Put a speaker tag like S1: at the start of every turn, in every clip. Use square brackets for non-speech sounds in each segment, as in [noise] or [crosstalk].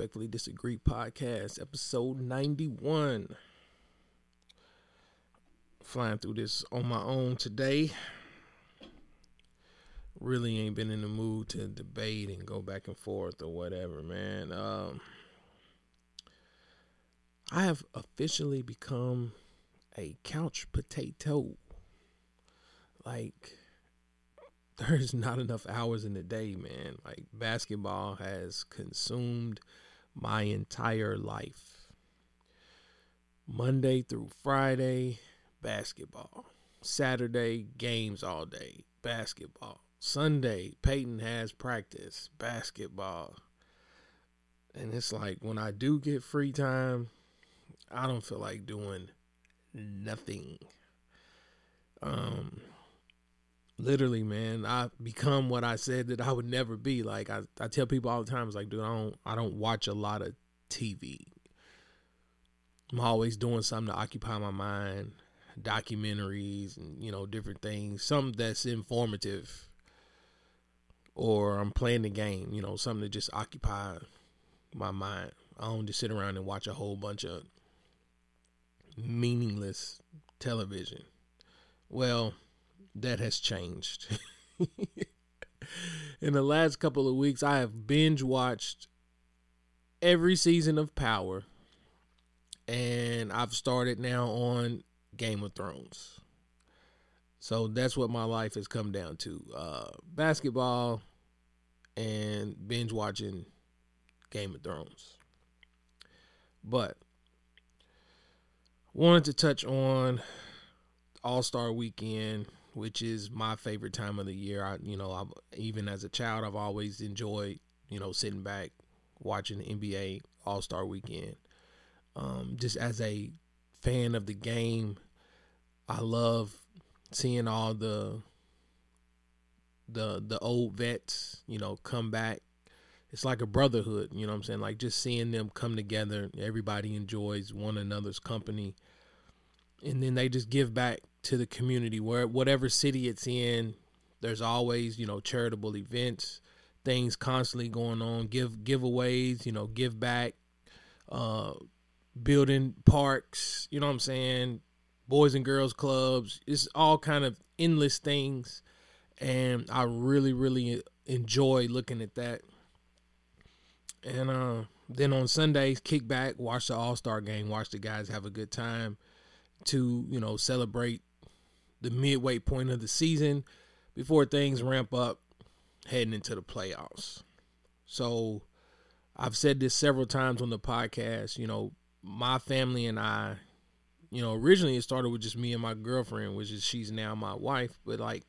S1: Respectfully Disagree podcast, episode 91. Flying through this on my own today. Really ain't been in the mood to debate and go back and forth or whatever, man. Um, I have officially become a couch potato. Like, there's not enough hours in the day, man. Like basketball has consumed my entire life. Monday through Friday, basketball. Saturday, games all day, basketball. Sunday, Peyton has practice, basketball. And it's like when I do get free time, I don't feel like doing nothing. Um literally man i become what i said that i would never be. Like i, I tell people all the time it's like dude i don't i don't watch a lot of tv i'm always doing something to occupy my mind documentaries and you know different things something that's informative. Or i'm playing the game you know something to just occupy my mind. I don't just sit around and watch a whole bunch of meaningless television. Well that has changed. [laughs] In the last couple of weeks, I have binge watched every season of Power, and I've started now on Game of Thrones. So that's what my life has come down to uh, basketball and binge watching Game of Thrones. But wanted to touch on All Star Weekend which is my favorite time of the year. I, you know, I've, even as a child, I've always enjoyed, you know, sitting back watching the NBA All Star Weekend. Um, just as a fan of the game, I love seeing all the the the old vets, you know, come back. It's like a brotherhood, you know what I'm saying? Like just seeing them come together, everybody enjoys one another's company. And then they just give back to the community where whatever city it's in there's always you know charitable events things constantly going on give giveaways you know give back uh building parks you know what i'm saying? Boys and girls clubs it's all kind of endless things and i really really enjoy looking at that. And uh then on sundays kick back watch the all-star game watch the guys have a good time to you know celebrate the midway point of the season before things ramp up heading into the playoffs. So I've said this several times on the podcast, you know, my family and I, you know, originally it started with just me and my girlfriend, which is she's now my wife, but like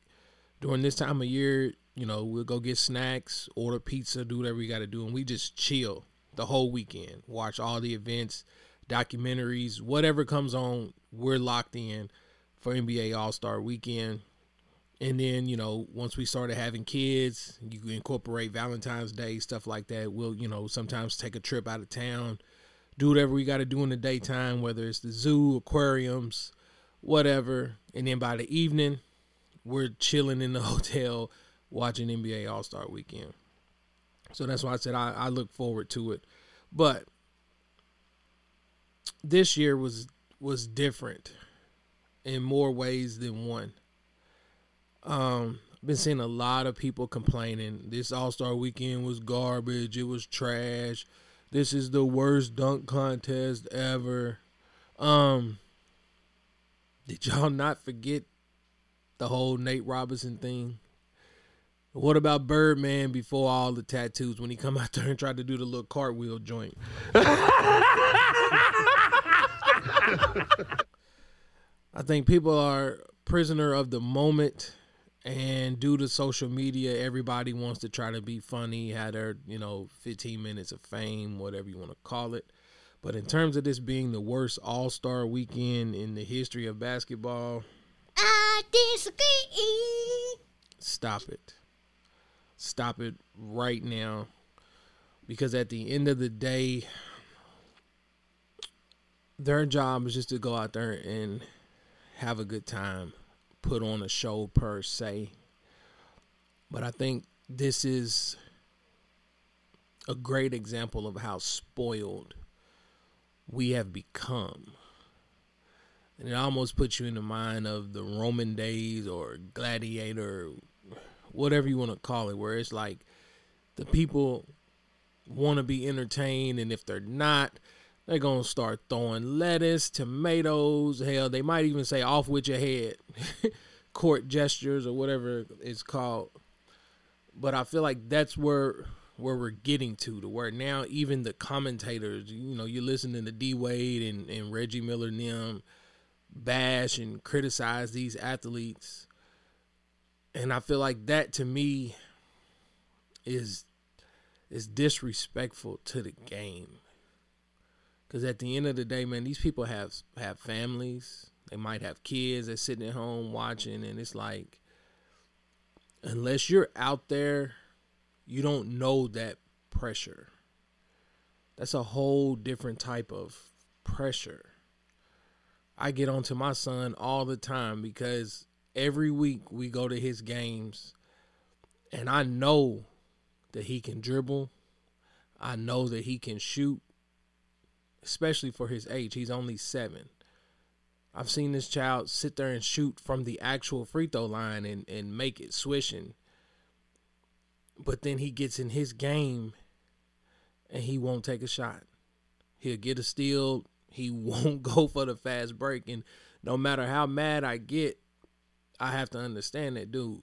S1: during this time of year, you know, we'll go get snacks, order pizza, do whatever we got to do and we just chill the whole weekend, watch all the events, documentaries, whatever comes on, we're locked in for NBA All Star Weekend. And then, you know, once we started having kids, you incorporate Valentine's Day, stuff like that. We'll, you know, sometimes take a trip out of town, do whatever we got to do in the daytime, whether it's the zoo, aquariums, whatever. And then by the evening, we're chilling in the [laughs] hotel watching NBA All Star Weekend. So that's why I said I, I look forward to it. But this year was was different in more ways than one. Um, been seeing a lot of people complaining this All Star weekend was garbage. It was trash. This is the worst dunk contest ever. Um, did y'all [laughs] not forget the whole Nate Robinson thing? What about Birdman before all the tattoos when he come out [laughs] there and tried to do the little cartwheel joint? [laughs] I think people are prisoner of the moment and due to social media everybody wants to try to be funny had their you know 15 minutes of fame whatever you want to call it. But in terms of this being the worst all-star weekend in the history of basketball
S2: i disagree.
S1: Stop it. Stop it right now. Because at the end of the day their job is just to go out there and have a good time, put on a show per se. But I think this is a great example of how spoiled we have become. And it almost puts you in the mind of the Roman days or gladiator, whatever you want to call it, where it's like the people want to be entertained, and if they're not, they're gonna start throwing lettuce, tomatoes, hell, they might even say off with your head, [laughs] court gestures or whatever it's called. But I feel like that's where where we're getting to, to where now even the commentators, you know, you're listening to D Wade and, and Reggie Miller and them bash and criticize these athletes. And I feel like that to me is is disrespectful to the game. Cause at the end of the day, man, these people have have families. They might have kids that's sitting at home watching, and it's like, unless you're out there, you don't know that pressure. That's a whole different type of pressure. I get onto my son all the time because every week we go to his games and I know that he can dribble. I know that he can shoot, especially for his age. He's only seven. I've seen this child sit there and shoot from the actual free throw line and, and make it swishing. But then he gets in his game and he won't take a shot. He'll get a steal. He [laughs] won't go for the fast break. And no matter how mad I get, I have to understand that, dude.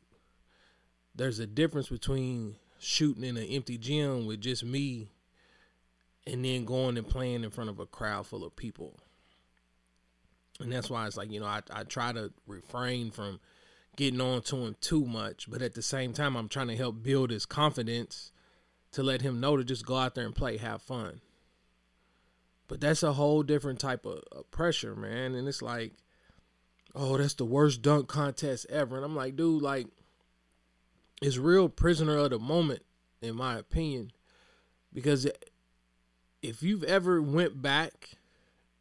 S1: There's a difference between shooting in an empty gym with just me and then going and playing in front of a crowd full of people. And that's why it's like, you know, I, I try to refrain from getting on to him too much, but at the same time, I'm trying to help build his confidence to let him know to just go out there and play, have fun. But that's a whole different type of, of pressure, man. And it's like, oh, that's the worst dunk contest ever. And I'm like, dude, like, it's real prisoner of the moment, in my opinion, because if you've ever went back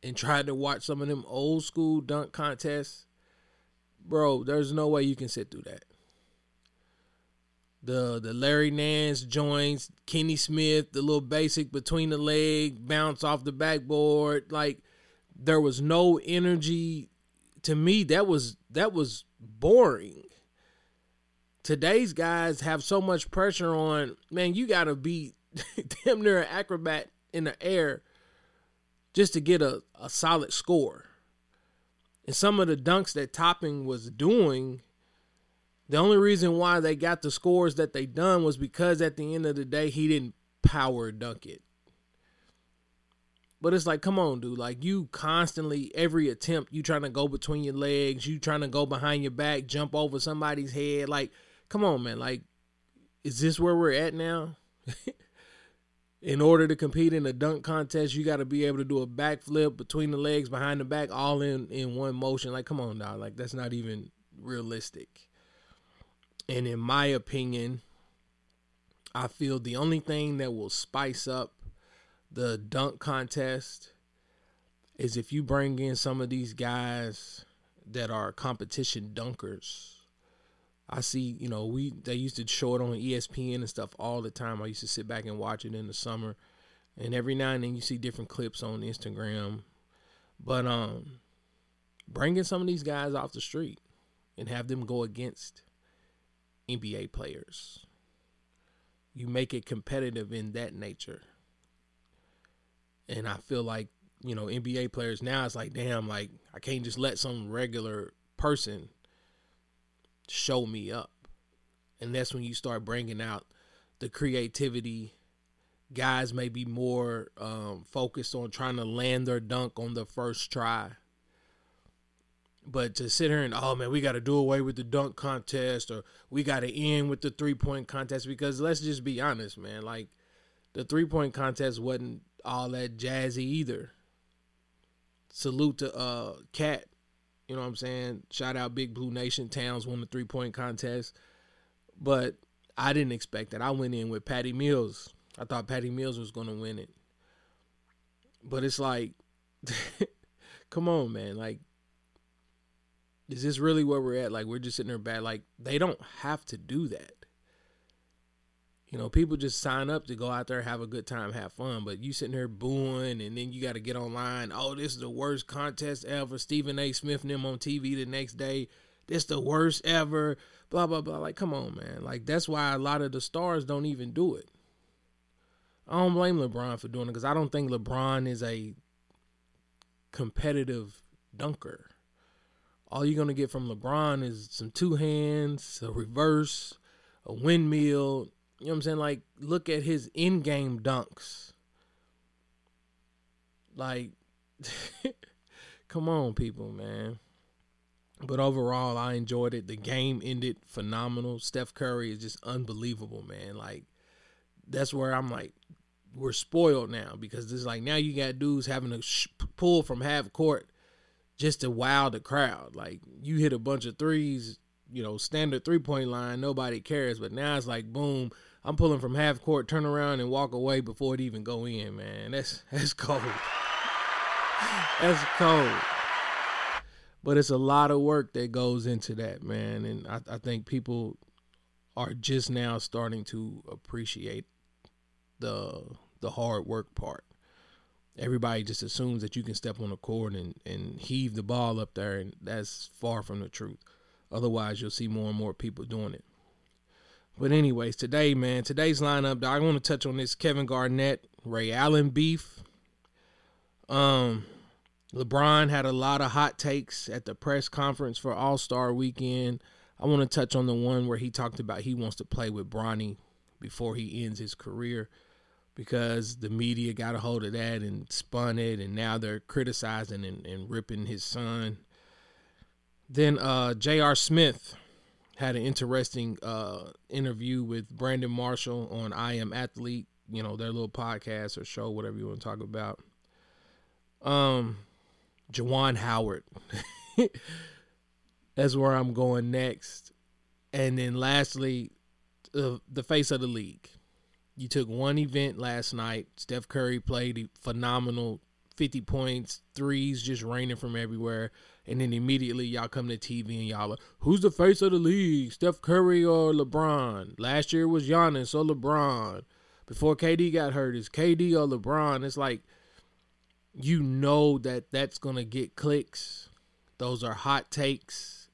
S1: and tried to watch some of them old school dunk contests, bro, there's no way you can sit through that. The the Larry Nance joints, Kenny Smith, the little basic between the leg, bounce off the backboard, like there was no energy. To me, that was that was boring. Today's guys have so much pressure on, man, you gotta be [laughs] damn near an acrobat in the air just to get a, a solid score. And some of the dunks that Toppin was doing, the only reason why they got the scores that they done was because at the end of the day he didn't power dunk it. But it's like, come on, dude. Like you constantly, every attempt, you trying to go between your legs, you trying to go behind your back, jump over somebody's head. Like, come on, man. Like, is this where we're at now? [laughs] in order to compete in a dunk contest, you got to be able to do a backflip between the legs, behind the back, all in in one motion. Like, come on, dog. Like, that's not even realistic. And in my opinion, I feel the only thing that will spice up the dunk contest is if you bring in some of these guys that are competition dunkers I see, you know, we they used to show it on ESPN and stuff all the time. I used to sit back and watch it in the summer, and every now and then you see different clips on Instagram. But um, bringing some of these guys off the street and have them go against NBA players, you make it competitive in that nature. And I feel like you know NBA players now it's like, damn, like I can't just let some regular person show me up. And that's when you start bringing out the creativity. Guys may be more um, focused on trying to land their dunk on the first try. But to sit here and, oh man, we got to do away with the dunk contest or we got to end with the three point contest because let's just be honest, man. Like the three point contest wasn't all that jazzy either. Salute to uh KAT you know what I'm saying? Shout out Big Blue Nation. Towns won the three point contest. But I didn't expect that. I went in with Patty Mills. I thought Patty Mills was going to win it. But it's like, [laughs] come on, man. Like, is this really where we're at? Like, we're just sitting there bad. Like, they don't have to do that. You know, people just sign up to go out there, have a good time, have fun. But you sitting there booing, and then you got to get online. Oh, this is the worst contest ever. Stephen A. Smith and them on TV the next day. This the worst ever. Blah blah blah. Like, come on, man. Like that's why a lot of the stars don't even do it. I don't blame LeBron for doing it because I don't think LeBron is a competitive dunker. All you're gonna get from LeBron is some two hands, a reverse, a windmill, you know what I'm saying? Like, look at his in game dunks. Like, [laughs] come on, people, man. But overall, I enjoyed it. The game ended phenomenal. Steph Curry is just unbelievable, man. Like, that's where I'm like, we're spoiled now because it's like now you got dudes having to sh- pull from half court just to wow the crowd. Like, you hit a bunch of threes, you know, standard three point line, nobody cares. But now it's like, boom, I'm pulling from half court, turn around and walk away before it even go in, man. That's [laughs] that's cold. that's cold. But it's a lot of work that goes into that, man. And I, I think people are just now starting to appreciate the the hard work part. Everybody just assumes that you can step on the court and, and heave the ball up there, and that's far from the truth. Otherwise, you'll see more and more people doing it. But anyways, today, man, today's lineup, I want to touch on this Kevin Garnett, Ray Allen beef. Um, LeBron had a lot of hot takes at the press conference for All Star Weekend. I want to touch on the one where he talked about he wants to play with Bronny before he ends his career because the media got a hold of that and spun it, and now they're criticizing and, and ripping his son. Then uh, J.R. Smith had an interesting uh, interview with Brandon Marshall on I Am Athlete, you know, their little podcast or show, whatever you want to talk about. Um, Juwan Howard. [laughs] That's where I'm going next. And then lastly, uh, the face of the league. You took one event last night. Steph Curry played phenomenal 50 points, threes just raining from everywhere. And then immediately y'all come to TV and y'all are, who's the face of the league? Steph Curry or LeBron? Last year was Giannis or LeBron. Before KD got hurt, is KD or LeBron? It's like you know that that's going to get clicks. Those are hot takes.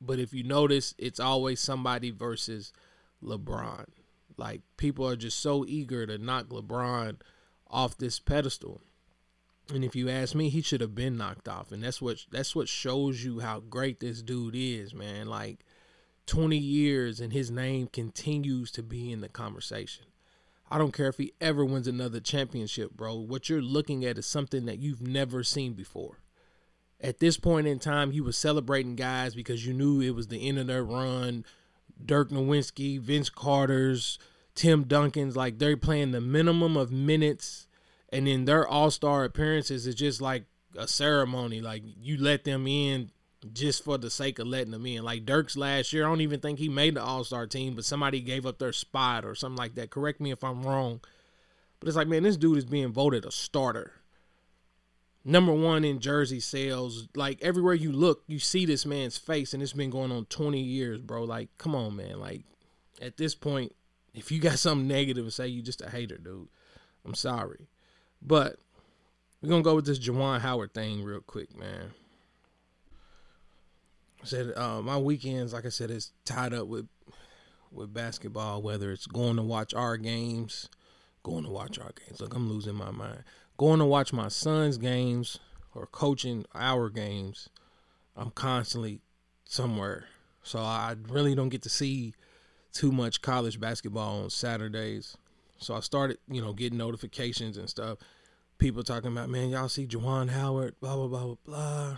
S1: But if you notice, it's always somebody versus LeBron. Like people are just so eager to knock LeBron off this pedestal. And if you ask me, he should have been knocked off. And that's what that's what shows you how great this dude is, man. Like 20 years and his name continues to be in the conversation. I don't care if he ever wins another championship, bro. What you're looking at is something that you've never seen before. At this point in time, he was celebrating guys because you knew it was the end of their run. Dirk Nowitzki, Vince Carter's, Tim Duncan's, like they're playing the minimum of minutes and then their all star appearances is just like a ceremony. Like you let them in just for the sake of letting them in. Like Dirk's last year, I don't even think he made the all star team, but somebody gave up their spot or something like that. Correct me if I'm wrong. But it's like, man, this dude is being voted a starter. Number one in jersey sales. Like everywhere you look, you see this man's face, and it's been going on 20 years, bro. Like, come on, man. Like, at this point, if you got something negative to say, you just a hater, dude. I'm sorry. But we're gonna go with this Juwan Howard thing real quick, man. I said uh, my weekends, like I said, is tied up with with basketball. Whether it's going to watch our games, going to watch our games. Look, I'm losing my mind. Going to watch my son's games or coaching our games. I'm constantly somewhere, so I really don't get to see too much college basketball on Saturdays. So I started, you know, getting notifications and stuff. People talking about, man, y'all see Juwan Howard, blah, blah, blah, blah, blah.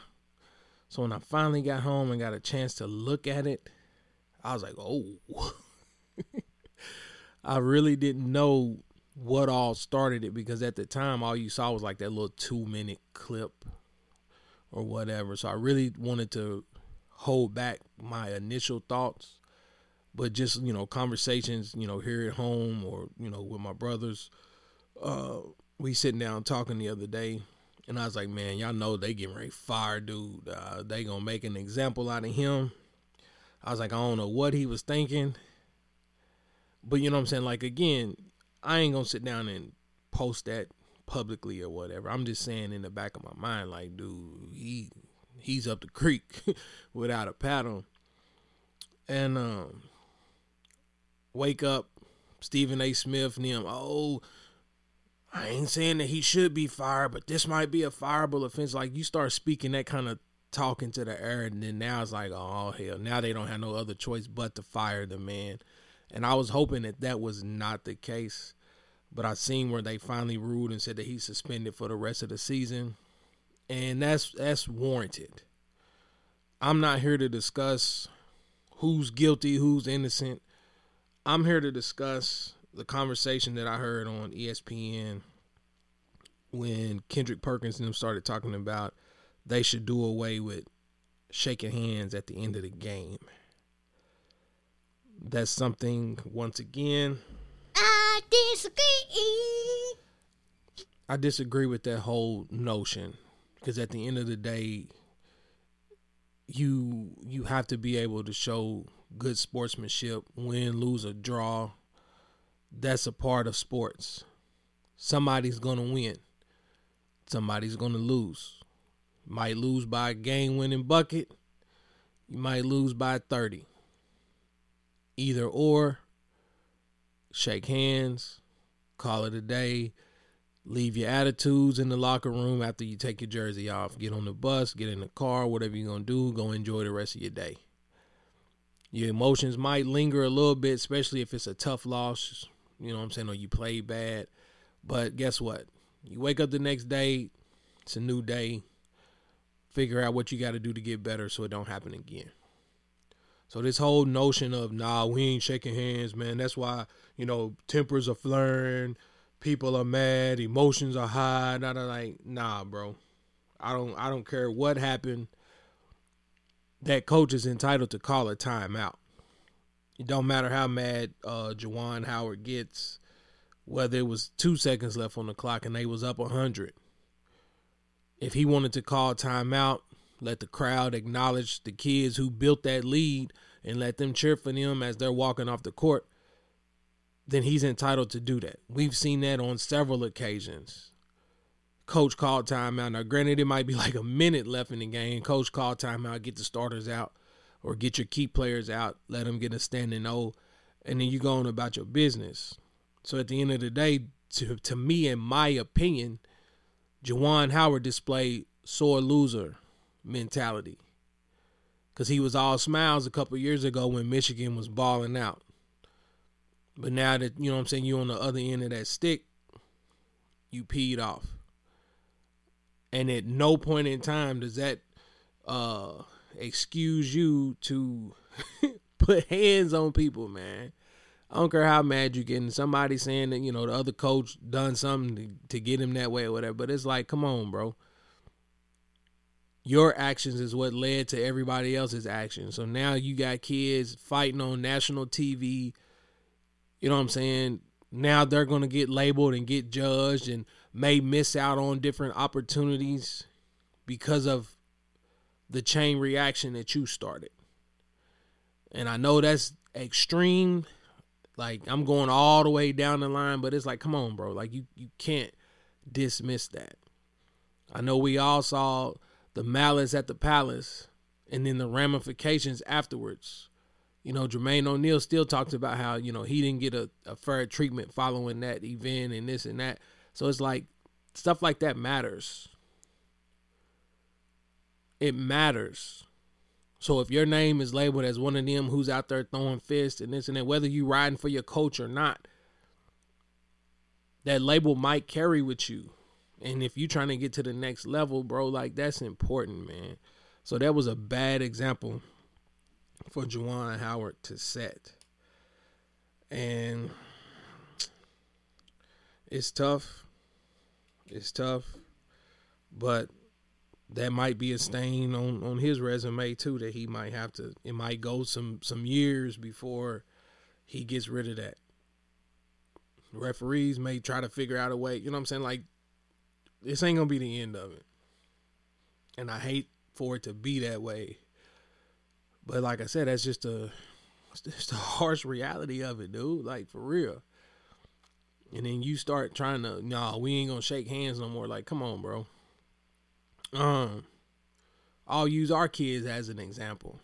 S1: So when I finally got home and got a chance to look at it, I was like, oh. [laughs] I really didn't know what all started it because at the time, all you saw was like that little two minute clip or whatever. So I really wanted to hold back my initial thoughts but just you know conversations you know here at home or you know with my brothers uh we sitting down talking the other day and i was like man y'all know they getting ready fire dude uh, they gonna make an example out of him i was like i don't know what he was thinking But you know what I'm saying? Like again, I ain't gonna sit down and post that publicly or whatever. I'm just saying in the back of my mind, like, dude, he he's up the creek [laughs] without a paddle. And um wake up, Stephen A. Smith and him, oh, I ain't saying that he should be fired, but this might be a fireable offense. Like you start speaking that kind of talk into the air, and then now it's like, oh hell, now they don't have no other choice but to fire the man. And I was hoping that that was not the case, but I seen where they finally ruled and said that he's suspended for the rest of the season, and that's that's warranted. I'm not here to discuss who's guilty, who's innocent. I'm here to discuss the conversation that I heard on ESPN when Kendrick Perkins and them started talking about they should do away with shaking hands at the end of the game. That's something once again
S2: I disagree.
S1: I disagree with that whole notion because at the end of the day you you have to be able to show good sportsmanship, win, lose or draw. That's a part of sports. Somebody's going to win. Somebody's going to lose. Might lose by a game winning bucket. You might lose by 30. Either or, shake hands, call it a day, leave your attitudes in the locker room after you take your jersey off. Get on the bus, get in the car, whatever you're going to do, go enjoy the rest of your day. Your emotions might linger a little bit, especially if it's a tough loss, you know what I'm saying, or you play bad. But guess what? You wake up the next day, it's a new day. Figure out what you got to do to get better so it don't happen again. So this whole notion of nah, we ain't shaking hands, man. That's why you know tempers are flaring, people are mad, emotions are high. Not like nah, bro. I don't I don't care what happened. That coach is entitled to call a timeout. It don't matter how mad uh Juwan Howard gets, whether it was two seconds left on the clock and they was up hundred. If he wanted to call timeout, let the crowd acknowledge the kids who built that lead and let them cheer for them as they're walking off the court, then he's entitled to do that. We've seen that on several occasions. Coach called timeout. Now, granted, it might be like a minute left in the game. Coach called timeout, get the starters out or get your key players out, let them get a standing O, and then you go on about your business. So at the end of the day, to, to me, in my opinion, Juwan Howard displayed sore loser mentality. Because he was all smiles a couple years ago when Michigan was balling out. But now that, you know what I'm saying, you're on the other end of that stick, you peed off. And at no point in time does that uh, excuse you to [laughs] put hands on people, man. I don't care how mad you getting. Somebody saying that, you know, the other coach done something to, to get him that way or whatever. But it's like, come on, bro. Your actions is what led to everybody else's actions. So now you got kids fighting on national TV. You know what I'm saying? Now they're going to get labeled and get judged and may miss out on different opportunities because of the chain reaction that you started. And I know that's extreme like I'm going all the way down the line, but it's like, come on, bro. Like you you can't dismiss that. I know we all saw the malice at the palace and then the ramifications afterwards. You know, Jermaine O'Neal still talks about how, you know, he didn't get a, a fair treatment following that event and this and that. So it's like stuff like that matters. It matters. So if your name is labeled as one of them who's out there throwing fists and this and that, whether you're riding for your coach or not, that label might carry with you. And if you're trying to get to the next level, bro, like that's important, man. So that was a bad example for Juwan Howard to set. And it's tough. It's tough. But that might be a stain on on his resume too that he might have to it might go some some years before he gets rid of that referees may try to figure out a way you know what i'm saying like this ain't gonna be the end of it and i hate for it to be that way but like i said that's just a [laughs] just the harsh reality of it, dude. Like for real. And then you start trying to, nah, we ain't gonna shake hands no more. Like, come on, bro. Um, I'll use our kids as an example.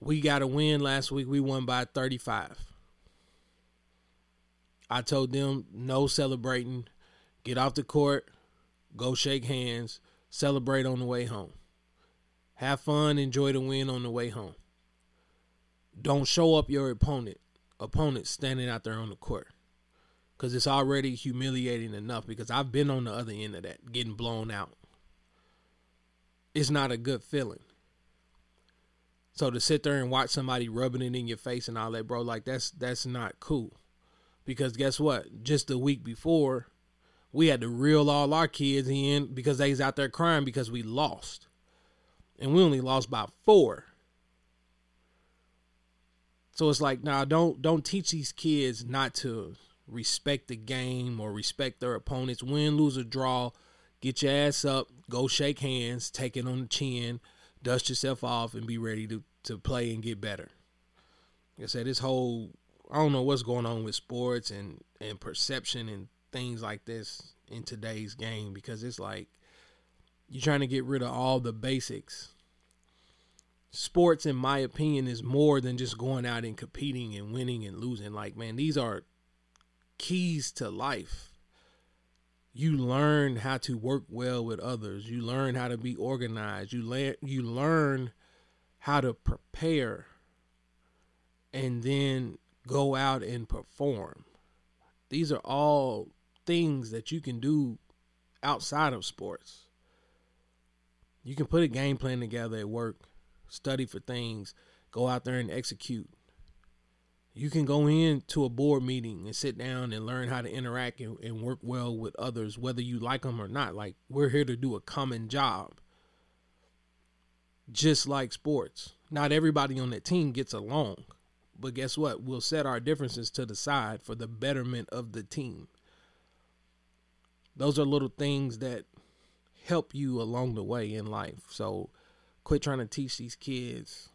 S1: We got a win last week. We won by 35. I told them no celebrating. Get off the court, go shake hands, celebrate on the way home. Have fun, enjoy the win on the way home. Don't show up your opponent, opponent standing out there on the court. Cause it's already humiliating enough because I've been on the other end of that, getting blown out. It's not a good feeling. So to sit there and watch somebody rubbing it in your face and all that, bro, like that's that's not cool. Because guess what? Just the week before, we had to reel all our kids in because they was out there crying because we lost. And we only lost by four. So it's like, nah, don't don't teach these kids not to respect the game or respect their opponents. Win, lose, or draw. Get your ass up, go shake hands, take it on the chin, dust yourself off, and be ready to, to play and get better. Like I said, this whole I don't know what's going on with sports and, and perception and things like this in today's game because it's like you're trying to get rid of all the basics. Sports, in my opinion, is more than just going out and competing and winning and losing. Like, man, these are keys to life. You learn how to work well with others. You learn how to be organized. You learn you learn how to prepare and then go out and perform. These are all things that you can do outside of sports. You can put a game plan together at work, study for things, go out there and execute. You can go into a board meeting and sit down and learn how to interact and, and work well with others, whether you like them or not. Like, we're here to do a common job, just like sports. Not everybody on that team gets along. But guess what? We'll set our differences to the side for the betterment of the team. Those are little things that help you along the way in life. So quit trying to teach these kids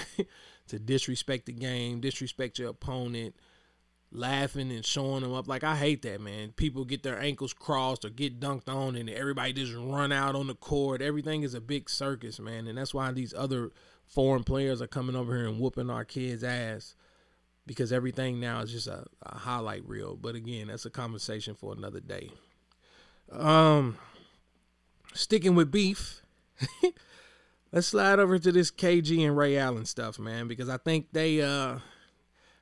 S1: [laughs] to disrespect the game, disrespect your opponent, laughing and showing them up. Like I hate that, man. People get their ankles crossed or get dunked on and everybody just run out on the court. Everything is a big circus, man. And that's why these other foreign players are coming over here and whooping our kids' ass because everything now is just a, a highlight reel. But again, that's a conversation for another day. Um, sticking with beef, [laughs] let's slide over to this KG and Ray Allen stuff, man, because I think they uh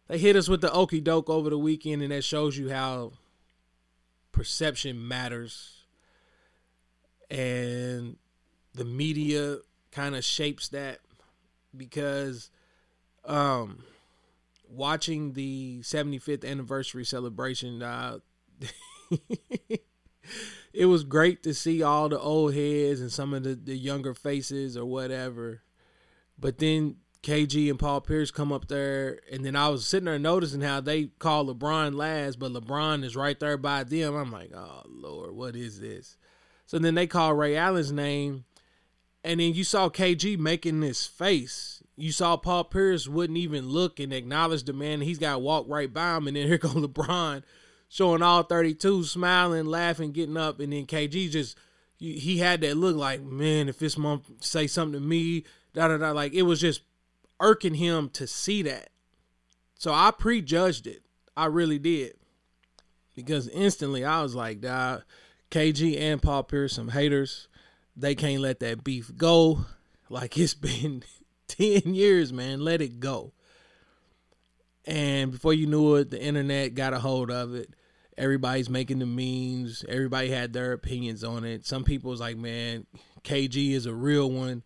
S1: they hit us with the okey doke over the weekend, and that shows you how perception matters, and the media kind of shapes that because um watching the 75th anniversary celebration uh [laughs] it was great to see all the old heads and some of the, the younger faces or whatever but then KG and Paul Pierce come up there and then I was sitting there noticing how they call LeBron last but LeBron is right there by them I'm like oh lord what is this so then they call Ray Allen's name and then you saw KG making this face. You saw Paul Pierce wouldn't even look and acknowledge the man. He's got to walk right by him. And then here goes [laughs] LeBron showing all 32, smiling, laughing, getting up. And then KG just, he had that look like, man, if this mom say something to me, da da da. Like it was just irking him to see that. So I prejudged it. I really did. Because instantly I was like, "Dad, KG and Paul Pierce, some haters they can't let that beef go. Like it's [laughs] been 10 years, man. Let it go. And before you knew it, the internet got a hold of it. Everybody's making the memes. Everybody had their opinions on it. Some people was like, man, KG is a real one.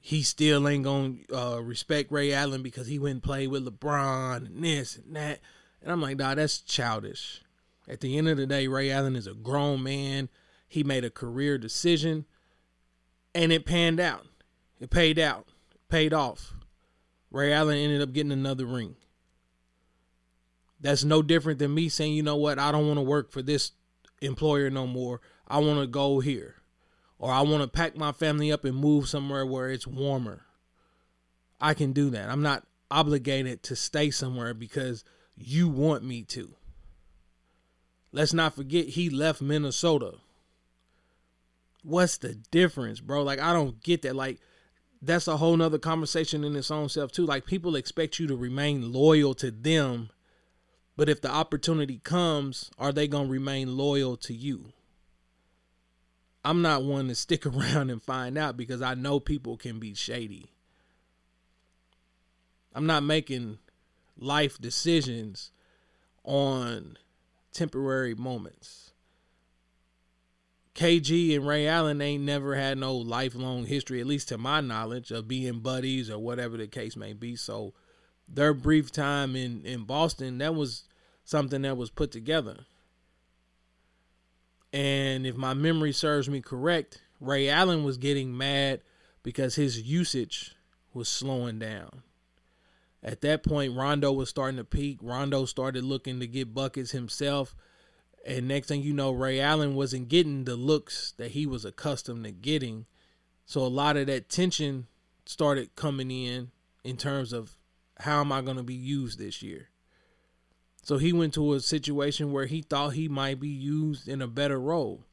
S1: He still ain't to uh, respect Ray Allen because he went and played with LeBron and this and that. And I'm like, nah, that's childish. At the end of the day, Ray Allen is a grown man. He made a career decision and it panned out. It paid out, paid off. Ray Allen ended up getting another ring. That's no different than me saying, you know what, I don't want to work for this employer no more. I want to go here. Or I want to pack my family up and move somewhere where it's warmer. I can do that. I'm not obligated to stay somewhere because you want me to. Let's not forget he left Minnesota. What's the difference, bro? Like, I don't get that. Like, that's a whole nother conversation in its own self, too. Like, people expect you to remain loyal to them, but if the opportunity comes, are they going to remain loyal to you? I'm not one to stick [laughs] around and find out because I know people can be shady. I'm not making life decisions on temporary moments. KG and Ray Allen ain't never had no lifelong history, at least to my knowledge, of being buddies or whatever the case may be. So their brief time in, in Boston, that was something that was put together. And if my memory serves me correct, Ray Allen was getting mad because his usage was slowing down. At that point, Rondo was starting to peak. Rondo started looking to get buckets himself. And next thing you know, Ray Allen wasn't getting the looks that he was accustomed to getting. So a lot of that tension started coming in in terms of how am I going to be used this year? So he went to a situation where he thought he might be used in a better role.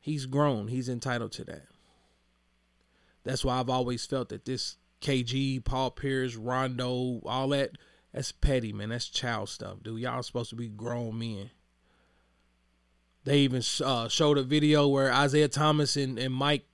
S1: He's grown, he's entitled to that. That's why I've always felt that this KG, Paul Pierce, Rondo, all that, that's petty, man. That's child stuff, dude. Y'all supposed to be grown men. They even uh, showed a video where Isiah Thomas and, and Mike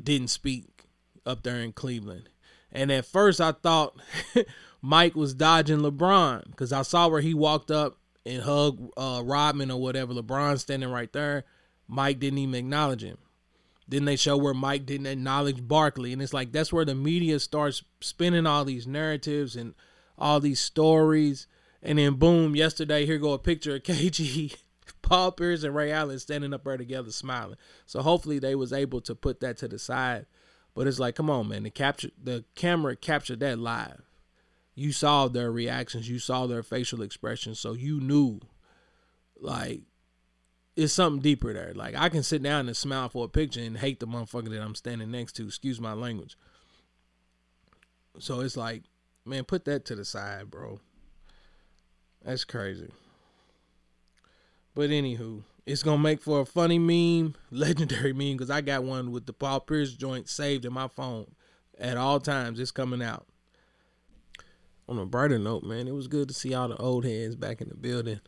S1: didn't speak up there in Cleveland. And at first I thought [laughs] Mike was dodging LeBron because I saw where he walked up and hugged uh, Rodman or whatever. LeBron standing right there. Mike didn't even acknowledge him. Then they show where Mike didn't acknowledge Barkley. And it's like that's where the media starts spinning all these narratives and all these stories. And then boom, yesterday, here go a picture of [laughs] KG, Paul Pierce, and Ray Allen standing up there together smiling. So hopefully they was able to put that to the side. But it's like, come on, man, the capture the camera captured that live. You saw their reactions, you saw their facial expressions, so you knew like it's something deeper there. Like I can sit down and smile for a picture and hate the motherfucker that I'm standing next to. Excuse my language. So it's like, man, put that to the side, bro. That's crazy. But anywho, it's gonna make for a funny meme, [laughs] legendary meme, because I got one with the Paul Pierce joint saved in my phone at all times. It's coming out. On a brighter note, man, it was good to see all the old heads back in the building.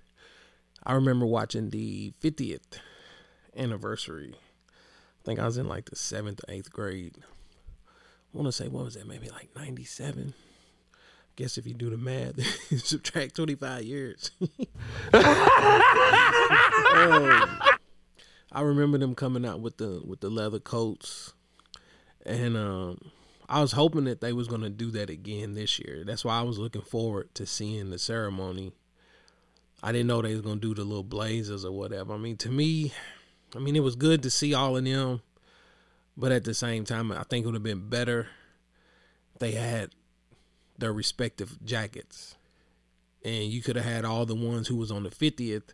S1: I remember watching the 50th anniversary. I think I was in like the seventh or eighth grade. I want to say, what was that? Maybe like 97. Guess if you do the math, [laughs] subtract 25 years. [laughs] um, I remember them coming out with the with the leather coats, and um, I was hoping that they was gonna do that again this year. That's why I was looking forward to seeing the ceremony I didn't know they was gonna do the little blazers or whatever. I mean, to me, I mean, it was good to see all of them, but at the same time, I think it would have been better if they had their respective jackets, and you could have had all the ones who was on the fiftieth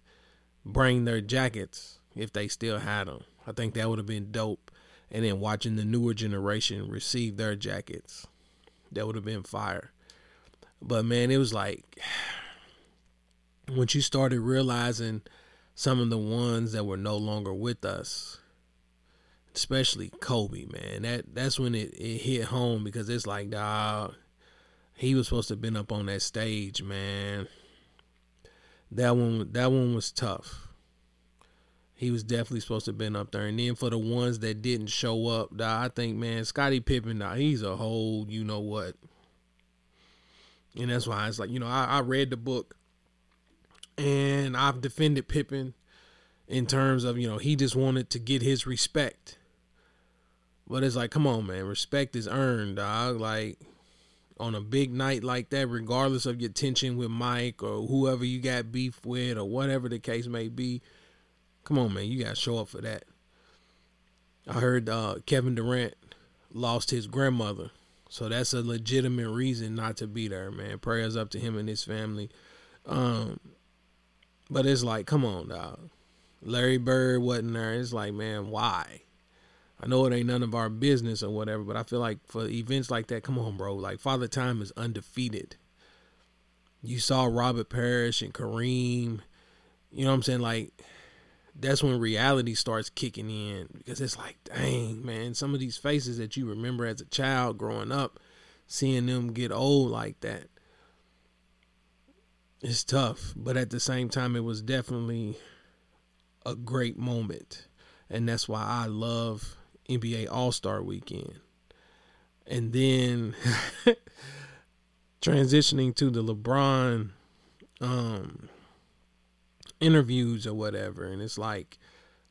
S1: bring their jackets if they still had them. I think that would have been dope. And then watching the newer generation receive their jackets, that would have been fire. But man, it was like [sighs] once you started realizing some of the ones that were no longer with us, especially Kobe, man, that that's when it, it hit home because it's like, dog, he was supposed to have been up on that stage, man. That one, that one was tough. He was definitely supposed to have been up there. And then for the ones that didn't show up, I think, man, Scottie Pippen, dog, he's a whole, you know what. And that's why it's like, you know, I, I read the book and I've defended Pippen in terms of, you know, he just wanted to get his respect. But it's like, come on, man, respect is earned, dog. Like on a big night like that, regardless of your tension with Mike or whoever you got beef with or whatever the case may be, come on, man, you gotta show up for that. I heard uh, Kevin Durant lost his grandmother, so that's a legitimate reason not to be there, man. Prayers up to him and his family. Um, but it's like, come on, dog. Larry Bird wasn't there. It's like, man, why? I know it ain't none of our business or whatever, but I feel like for events like that, come on, bro. Like Father Time is undefeated. You saw Robert Parish and Kareem. You know what I'm saying? Like that's when reality starts kicking in because it's like, dang, man, some of these faces that you remember as a child growing up, seeing them get old like that. It's tough, but at the same time, it was definitely a great moment. And that's why I love NBA All Star Weekend. And then [laughs] transitioning to the LeBron um, interviews or whatever. And it's like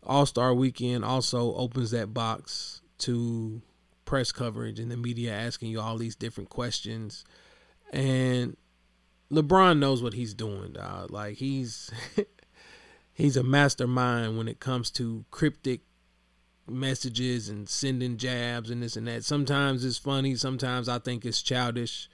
S1: All Star Weekend also opens that box to press coverage and the media asking you all these different questions. And LeBron knows what he's doing, dog. Like he's [laughs] he's a mastermind when it comes to cryptic messages and sending jabs and this and that. Sometimes it's funny, sometimes I think it's childish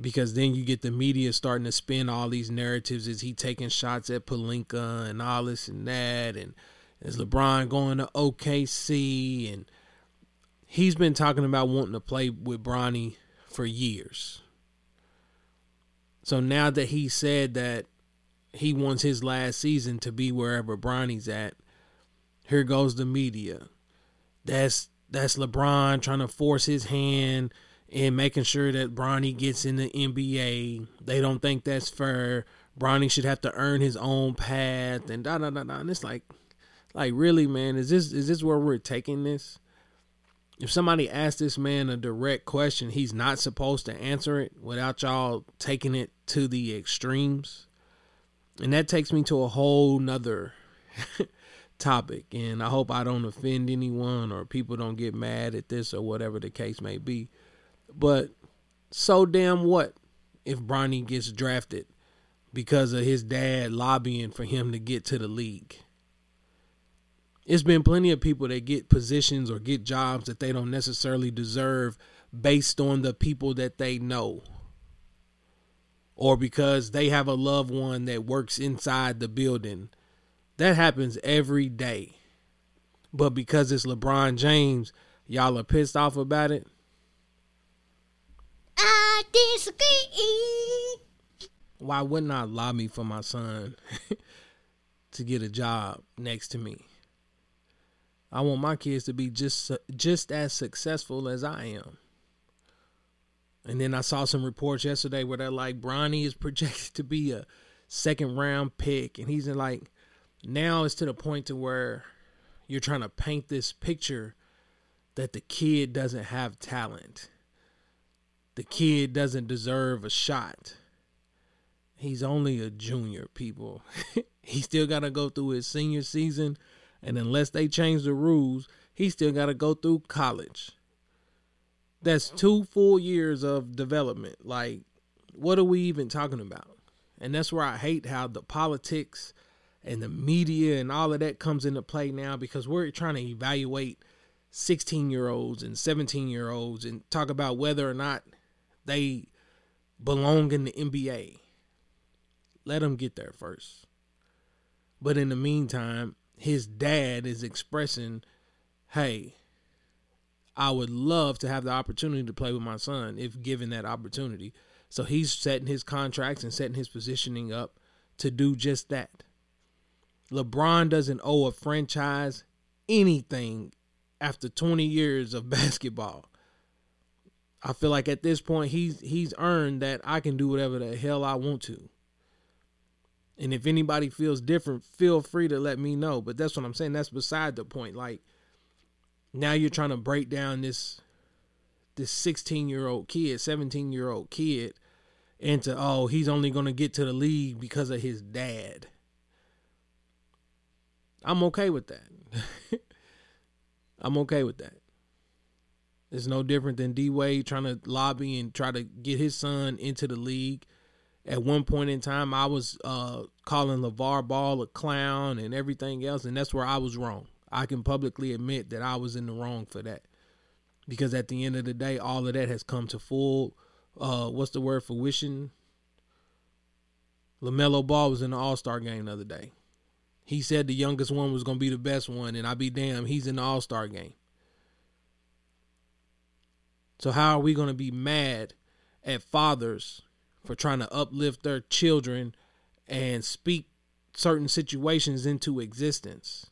S1: because then you get the media starting to spin all these narratives. Is he taking shots at Pelinka and all this and that? And is LeBron going to OKC? And he's been talking about wanting to play with Bronny for years. So now that he said that he wants his last season to be wherever Bronny's at, here goes the media. That's that's LeBron trying to force his hand and making sure that Bronny gets in the NBA. They don't think that's fair. Bronny should have to earn his own path and da da da da. And it's like, like really, man, is this is this where we're taking this? If somebody asks this man a direct question, he's not supposed to answer it without y'all taking it to the extremes. And that takes me to a whole nother [laughs] topic. And I hope I don't offend anyone or people don't get mad at this or whatever the case may be. But so damn what if Bronny gets drafted because of his dad lobbying for him to get to the league? It's been plenty of people that get positions or get jobs that they don't necessarily deserve based on the people that they know or because they have a loved one that works inside the building that happens every day. But because it's LeBron James, y'all are pissed off about it.
S2: I disagree.
S1: Why wouldn't I lobby for my son [laughs] to get a job next to me? I want my kids to be just just as successful as I am. And then I saw some reports yesterday where they're like Bronny is projected to be a second round pick, and he's in like now it's to the point to where you're trying to paint this picture that the kid doesn't have talent. The kid doesn't deserve a shot. He's only a junior, people. [laughs] he still got to go through his senior season. And unless they change the rules, he still got to go through college. That's two full years of development. Like, what are we even talking about? And that's where I hate how the politics and the media and all of that comes into play now because we're trying to evaluate 16 year olds and 17 year olds and talk about whether or not they belong in the NBA. Let them get there first. But in the meantime, his dad is expressing, hey, I would love to have the opportunity to play with my son if given that opportunity. So he's setting his contracts and setting his positioning up to do just that. LeBron doesn't owe a franchise anything after 20 years of [laughs] basketball. I feel like at this point he's he's earned that I can do whatever the hell I want to. And if anybody feels different, feel free to let me know. But that's what I'm saying. That's beside the point. Like now you're trying to break down this this 16 year old kid, 17 year old kid into oh he's only gonna get to the league because of his dad. I'm okay with that. [laughs] I'm okay with that. It's no different than D Wade trying to lobby and try to get his son into the league. At one point in time, I was uh, calling LeVar Ball a clown and everything else, and that's where I was wrong. I can publicly admit that I was in the wrong for that. Because at the end of the day, all of that has come to full uh, what's the word for wishing? LaMelo Ball was in the All Star game the other day. He said the youngest one was gonna be the best one, and I be damn, he's in the All Star game. So how are we going to be mad at fathers for trying to uplift their children and speak certain situations into existence?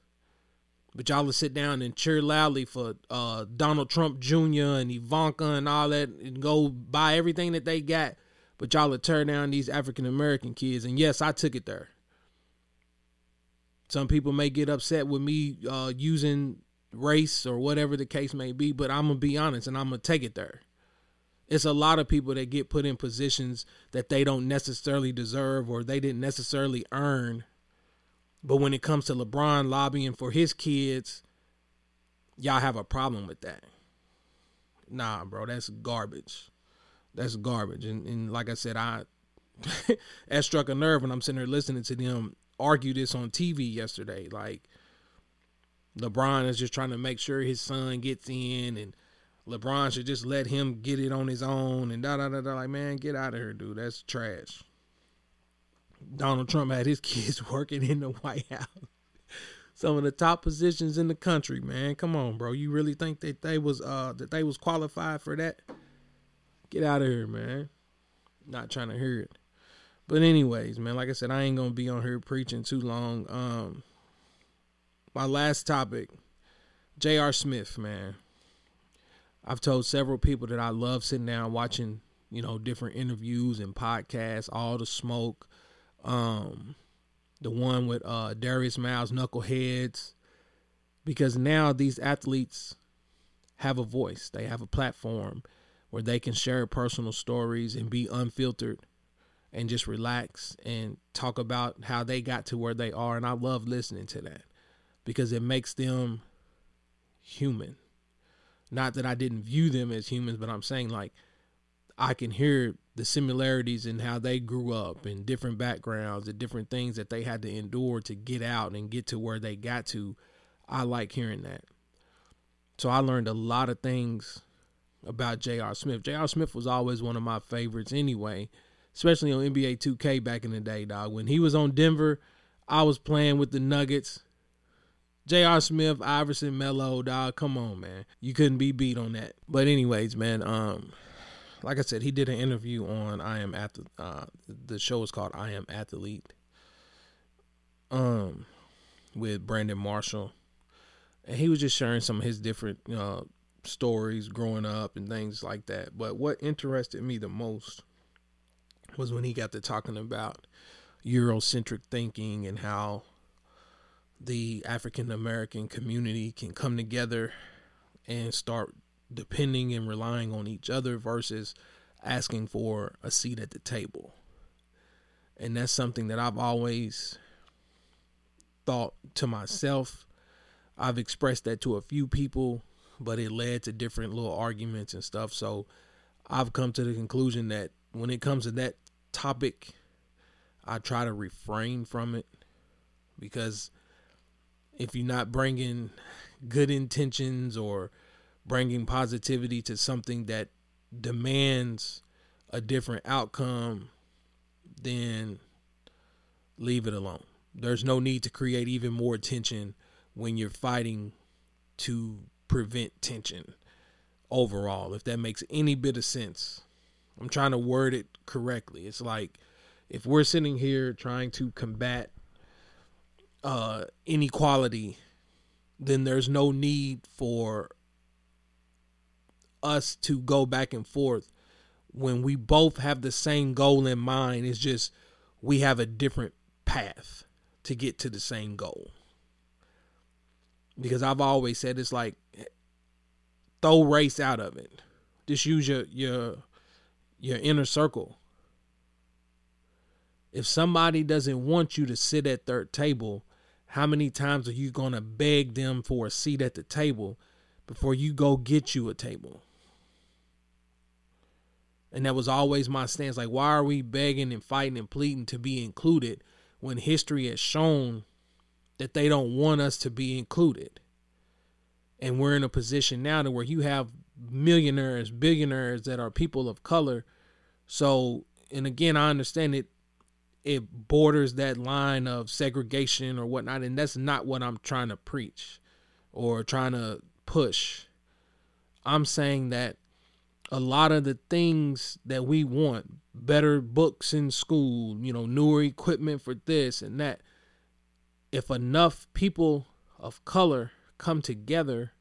S1: But y'all will sit down and cheer loudly for uh, Donald Trump Jr. and Ivanka and all that and go buy everything that they got. But y'all will tear down these African American kids. And yes, I took it there. Some people may get upset with me uh, using race or whatever the case may be, but I'm to be honest and I'm to take it there. It's a lot of people that get put in positions that they don't necessarily deserve or they didn't necessarily earn but when it comes to LeBron lobbying for his kids, y'all have a problem with that. Nah, bro, that's garbage. That's garbage. And, and like I said, I [laughs] that struck a nerve when I'm sitting there listening to them argue this on TV yesterday. Like LeBron is just trying to make sure his son gets in and LeBron should just let him get it on his own and da da da da. Like, man, get out of here, dude. That's trash. Donald Trump had his [laughs] kids working in the White House. Some of the top positions in the country, man. Come on, bro. You really think that they was uh that they was qualified for that? Get out of here, man. Not trying to hear it. But anyways, man, like I said, I ain't gonna be on here preaching too long. Um my last topic, J.R. Smith, man. I've told several people that I love sitting down watching, you know, different interviews and podcasts, all the smoke, um, the one with uh, Darius Miles, Knuckleheads, because now these athletes have a voice, they have a platform where they can share personal stories and be unfiltered and just relax and talk about how they got to where they are. And I love listening to that because it makes them human. Not that I didn't view them as humans, but I'm saying like I can hear the similarities in how they grew up and different backgrounds and different things that they had to endure to get out and get to where they got to. I like hearing that. So I learned a lot of things about J.R. Smith. J.R. Smith was always one of my favorites anyway, especially on NBA 2K back in the day, dog. When he was on Denver, I was playing with the Nuggets. J.R. Smith, Iverson, Melo, dog. Come on, man. You couldn't be beat on that. But anyways, man, um, like I said, he did an interview on I Am at the uh, the show is called I Am Athlete. Um, with Brandon Marshall, and he was just sharing some of his different uh, stories growing up and things like that. But what interested me the most was when he got to talking about Eurocentric thinking and how the African American community can come together and start depending and relying on each other versus asking for a seat at the table. And that's something that I've always thought to myself. I've expressed that to a few people, but it led to different little arguments and stuff. So I've come to the conclusion that when it comes to that topic, I try to refrain from it because if you're not bringing good intentions or bringing positivity to something that demands a different outcome, then leave it alone. There's no need to create even more tension when you're fighting to prevent tension overall, if that makes any bit of sense. I'm trying to word it correctly. It's like if we're sitting here trying to combat uh, inequality, then there's no need for us to go back and forth when we both have the same goal in mind. It's just we have a different path to get to the same goal. Because I've always said it's like throw race out of it. Just use your your your inner circle. If somebody doesn't want you to sit at their table, how many times are you going to beg them for a seat at the table before you go get you a table? And that was always my stance. Like, why are we begging and fighting and pleading to be included when history has shown that they don't want us to be included? And we're in a position now to where you have millionaires, billionaires that are people of color. So, and again, I understand it it borders that line of segregation or whatnot, and that's not what I'm trying to preach or trying to push. I'm saying that a lot of the things that we want better books in school, you know, newer equipment for this and that. If enough people of color come together,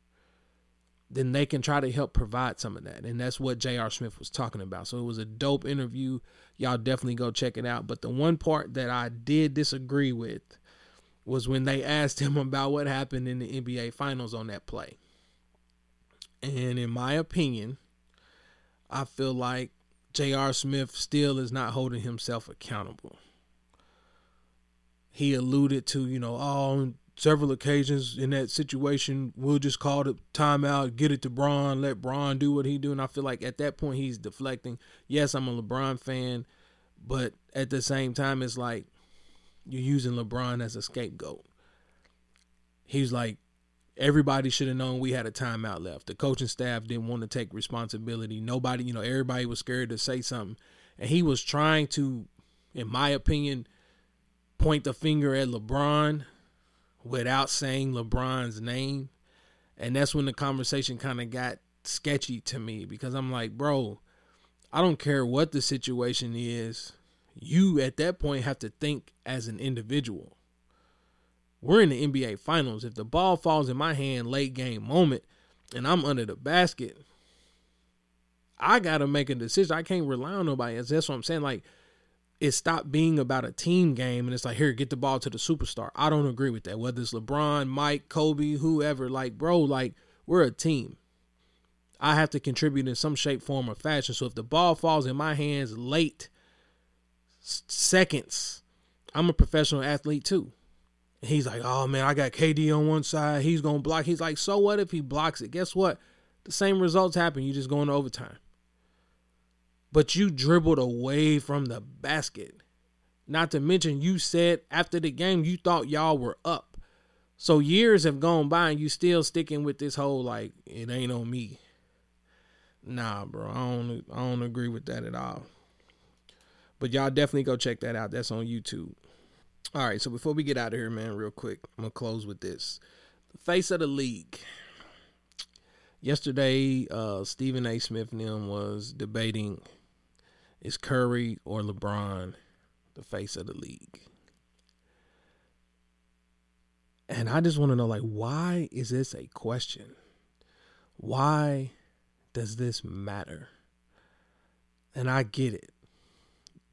S1: then they can try to help provide some of that. And that's what J.R. Smith was talking about. So it was a dope interview. Y'all definitely go check it out. But the one part that I did disagree with was when they asked him [laughs] about what happened in the NBA Finals on that play. And in my opinion, I feel like J.R. Smith still is not holding himself accountable. He alluded to, you know, oh, several occasions in that situation, we'll just call the timeout, get it to Bron, let Bron do what he do. And I feel like at that point he's deflecting. Yes, I'm a LeBron fan, but at the same time, it's like you're using LeBron as a scapegoat. He's like, everybody should have known we had a timeout left. The coaching staff didn't want to take responsibility. Nobody, you know, everybody was scared to say something. And he was trying to, in my opinion, point the finger at LeBron without saying LeBron's name. And that's when the conversation kind of got sketchy to me because I'm like, bro, I don't care what the situation is. You at that point have to think as an individual. We're in the NBA finals. If the ball falls in my hand late game moment and I'm under the basket, I got to make a decision. I can't rely on nobody else. That's what I'm saying. Like, it stopped being about a team game and it's like here get the ball to the superstar. I don't agree with that whether it's lebron mike kobe whoever. Like bro like we're a team. I have to contribute in some shape form or fashion. So if the ball falls in my hands late seconds i'm a professional athlete too. He's like oh man i got kd on one side. He's gonna block. He's like so what if he blocks it? Guess what? The same results happen. You just go into overtime but you dribbled away from the basket. Not to mention, you said after the game you thought y'all were up. So years have gone by and you still sticking with this whole like it ain't on me. Nah, bro, I don't I don't agree with that at all. But y'all definitely go check that out. That's on YouTube. All right, so before we get out of here, man, real quick, I'm gonna close with this. The face of the league. Yesterday, uh, Stephen A. Smith was debating is Curry or LeBron the face of the league? And I just want to know like why is this a question? Why does this matter? And I get it.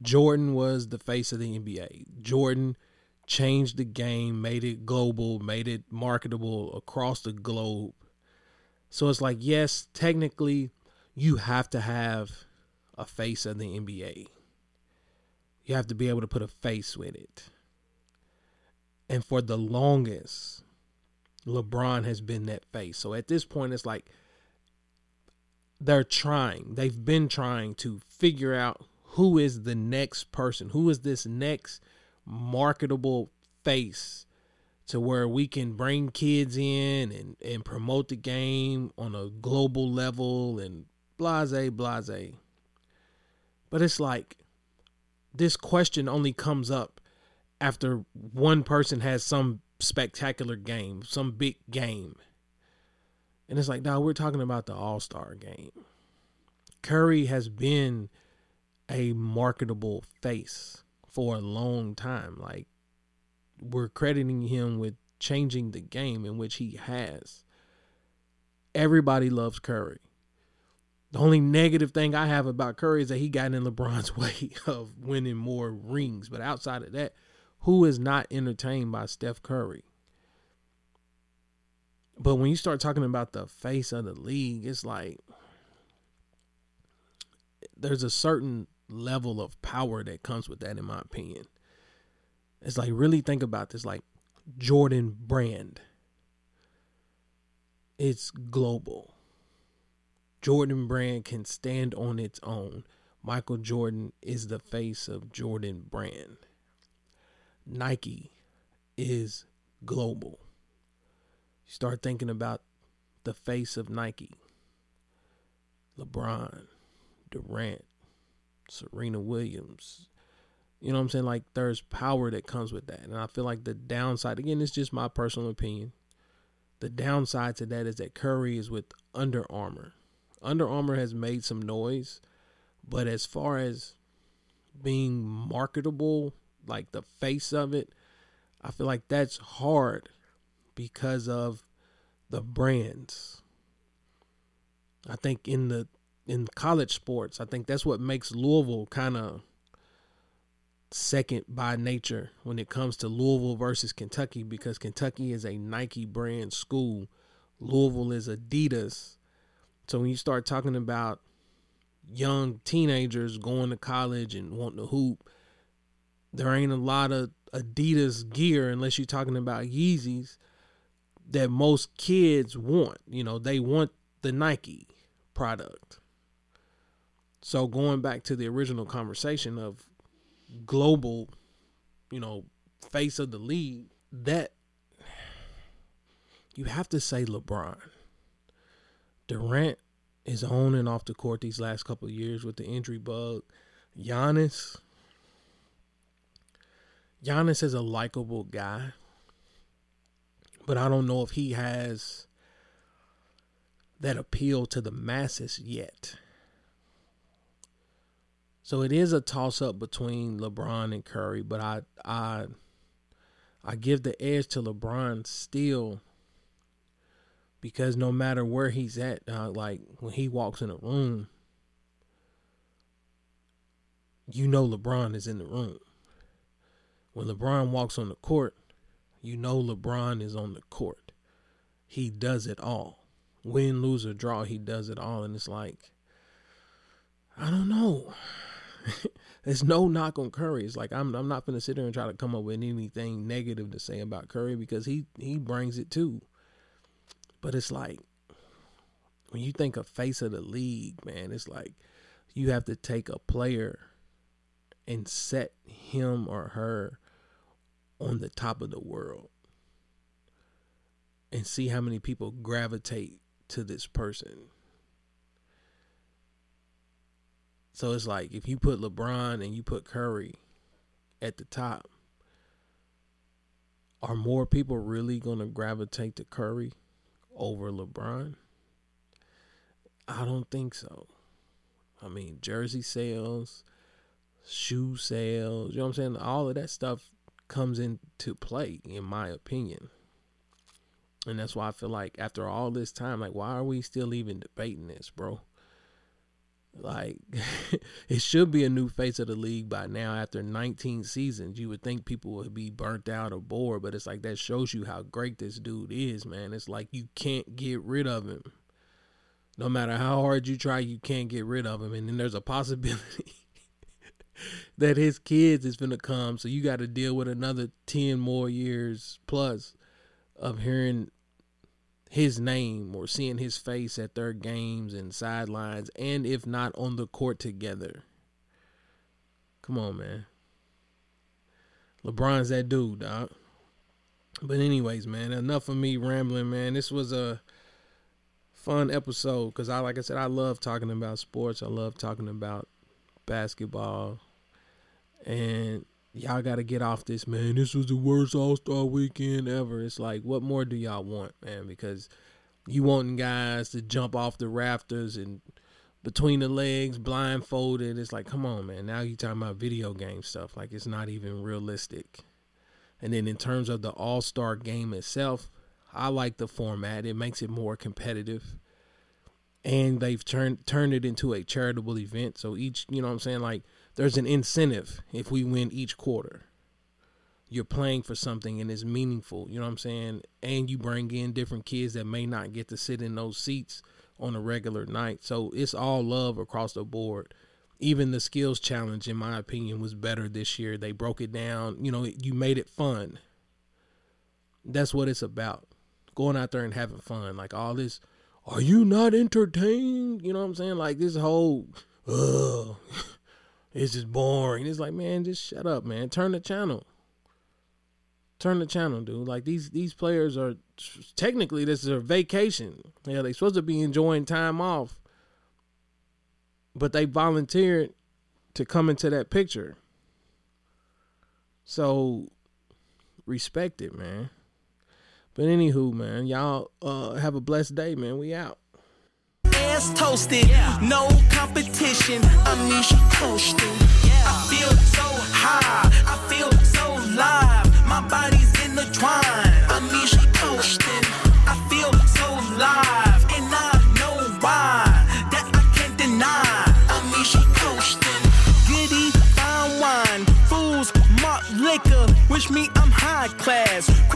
S1: Jordan was the face of the NBA. Jordan changed the game, made it global, made it marketable across the globe. So it's like, yes, technically, you have to have a face of the NBA. You have to be able to put a face with it. And for the longest, LeBron has been that face. So at this point, it's like they're trying, they've been trying to figure out who is the next person, who is this next marketable face to where we can bring kids in and, and promote the game on a global level and blase, blase. But it's like this question only comes up after one person has some spectacular game, some big game. And it's like, now we're talking about the All Star game. Curry has been a marketable face for a long time. Like, we're crediting him with changing the game in which he has. Everybody loves Curry. The only negative thing I have about Curry is that he got in LeBron's [laughs] way of winning more rings. But outside of that, who is not entertained by Steph Curry? But when you start talking about the face of the league, it's like there's a certain level of power that comes with that, in my opinion. It's like, really think about this like Jordan brand, it's global Jordan brand can stand on its own. Michael Jordan is the face of Jordan brand. Nike is global. You start thinking about the face of Nike. LeBron, Durant, Serena Williams. You know what I'm saying? Like there's power that comes with that. And I feel like the downside, again, it's just my personal opinion. The downside to that is that Curry is with Under Armour. Under Armour has made some noise, but as far as being marketable, like the face of it, I feel like that's hard because of the brands. I think in the in college sports, I think that's what makes Louisville kind of second by nature when it comes to Louisville versus Kentucky because Kentucky is a Nike brand school, Louisville is Adidas. So when you start talking about young teenagers going to college and wanting to hoop, there ain't a lot of Adidas gear unless you're talking about Yeezys that most kids want. You know, they want the Nike product. So going back to the original conversation of global, you know, face of the league, that you have to say LeBron. Durant is on and off the court these last couple of years with the injury bug. Giannis, Giannis is a likable guy, but I don't know if he has that appeal to the masses yet. So it is a toss up between LeBron and Curry, but I I I give the edge to LeBron still because no matter where he's at, uh, like when he walks in a room, you know LeBron is in the room. When LeBron walks on the court, you know LeBron is on the court. He does it all. Win, lose, or draw, he does it all. And it's like, I don't know. [laughs] There's no knock on Curry. It's like I'm I'm not gonna sit there and try to come up with anything negative to say about Curry because he he brings it too. But it's like when you think of face of the league, man, it's like you have to take a player and set him or her on the top of the world and see how many people gravitate to this person. So it's like if you put LeBron and you put Curry at the top, are more people really going to gravitate to Curry over LeBron? I don't think so. I mean, jersey sales, shoe sales, you know what I'm saying? All of that stuff comes into play, in my opinion. And that's why I feel like after all this time, like, why are we still even debating this, bro? Like [laughs] it should be a new face of the league by now after 19 seasons. You would think people would be burnt out or bored, but it's like that shows you how great this dude is, man. It's like you can't get rid of him. No matter how hard you try, you can't get rid of him. And then there's a [laughs] possibility [laughs] that his kids is gonna come, so you got to deal with another 10 more years plus of hearing his name or seeing his face at their games and sidelines, and if not on the court together. Come on, man. LeBron's that dude, dog. But anyways, man, enough of me rambling, man. This was a fun episode because I, like I said, I love talking about sports. I love talking about basketball, and y'all got to get off this, man. This was the worst All Star weekend ever. It's like, what more do y'all want, man? Because you wanting guys to jump off the rafters and between the legs, blindfolded. It's like, come on, man. Now you talking about video game stuff. Like it's not even realistic. And then in terms of the All Star game itself, I like the format. It makes it more competitive. And they've turned turned it into a charitable event. So each, you know what I'm saying, like there's an incentive if we win each quarter. You're playing for something and it's meaningful, you know what I'm saying? And you bring in different kids that may not get to sit in those seats on a regular night. So it's all love across the board. Even the skills challenge, in my opinion, was better this year. They broke it down. You know, you made it fun. That's what it's about. Going out there and having fun. Like all this, are you not entertained? You know what I'm saying? Like this whole, ugh, [laughs] it's just boring. It's like, man, just shut up, man. Turn the channel. Turn the channel, dude. Like these these players are technically this is a vacation. Yeah, they supposed to be enjoying time off. But they volunteered to come into that picture. So respect it, man. But anywho, man, y'all uh, have a blessed day, man. We out
S3: ass toasted. Yeah. No competition, amnesia coasting. Yeah. I feel so high, I feel so live. My body's in the coasting. I feel so live, and I know why that I can't deny. I'm Amnesia coasting. Giddy, fine wine, fools, mark liquor. Wish me